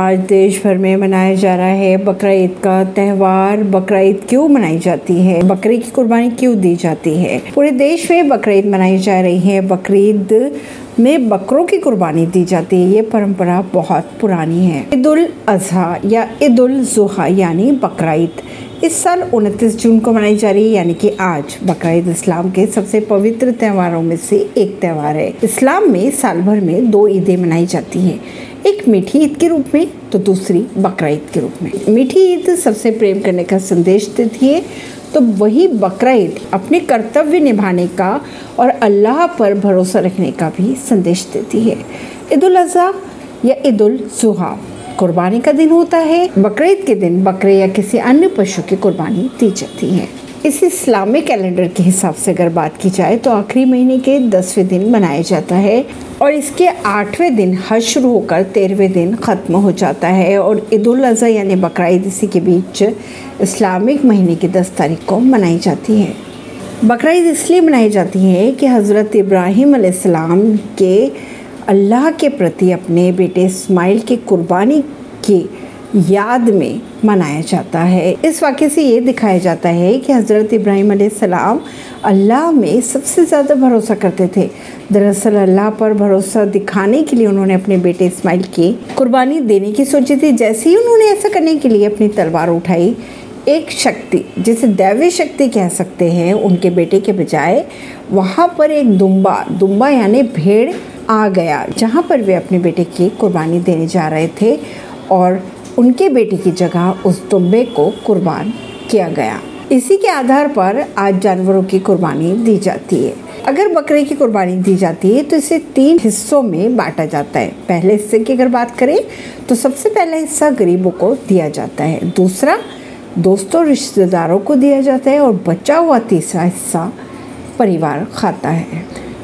आज देश भर में मनाया जा रहा है बकरा ईद का त्यौहार। बकरा ईद क्यों मनाई जाती है? बकरे की कुर्बानी क्यों दी जाती है? पूरे देश में बकरा ईद मनाई जा रही है। बकरीद में बकरों की कुर्बानी दी जाती है। ये परंपरा बहुत पुरानी है। ईद उल अजहा या ईद उल जुहा यानी बकरा ईद। इस साल 29 जून को मनाई जा रही है, यानी कि आज। बकरा ईद इस्लाम के सबसे पवित्र त्योहारों में से एक त्यौहार है। इस्लाम में साल भर में दो ईदें मनाई जाती हैं। एक मीठी ईद के रूप में तो दूसरी बकरा ईद के रूप में। मीठी ईद सबसे प्रेम करने का संदेश देती है तो वही बकरा ईद अपने कर्तव्य निभाने का और अल्लाह पर भरोसा रखने का भी संदेश देती है। ईद उल या ईद उल कुर्बानी का दिन होता है, बकरीद के दिन बकरे या किसी अन्य पशु की कुर्बानी दी जाती है। इस इस्लामिक कैलेंडर के हिसाब से अगर बात की जाए तो आखिरी महीने के दसवें दिन मनाया जाता है और इसके आठवें दिन हज शुरू होकर तेरहवें दिन ख़त्म हो जाता है और ईद उल अज़हा यानी बकरा इसी के बीच इस्लामिक महीने की दस तारीख को मनाई जाती है। बकरा ईद इसलिए मनाई जाती है कि हज़रत इब्राहिम के अल्लाह के प्रति अपने बेटे इस्माइल की कुर्बानी की याद में मनाया जाता है। इस वाक्य से ये दिखाया जाता है कि हज़रत इब्राहिम सलाम अल्लाह में सबसे ज़्यादा भरोसा करते थे। दरअसल अल्लाह पर भरोसा दिखाने के लिए उन्होंने अपने बेटे इस्माइल की कुर्बानी देने की सोची थी। जैसे ही उन्होंने ऐसा करने के लिए अपनी तलवार उठाई, एक शक्ति, जिसे दैवी शक्ति कह सकते हैं, उनके बेटे के बजाय वहाँ पर एक दुम्बा दुम्बा यानी भेड़ आ गया, जहाँ पर वे अपने बेटे की कुर्बानी देने जा रहे थे और उनके बेटे की जगह उस दुम्बे को कुर्बान किया गया। इसी के आधार पर आज जानवरों की कुर्बानी दी जाती है। अगर बकरे की कुर्बानी दी जाती है तो इसे तीन हिस्सों में बांटा जाता है। पहले हिस्से की अगर बात करें तो सबसे पहला हिस्सा गरीबों को दिया जाता है। दूसरा, दोस्तों, रिश्तेदारों को दिया जाता है और बचा हुआ तीसरा हिस्सा परिवार खाता है।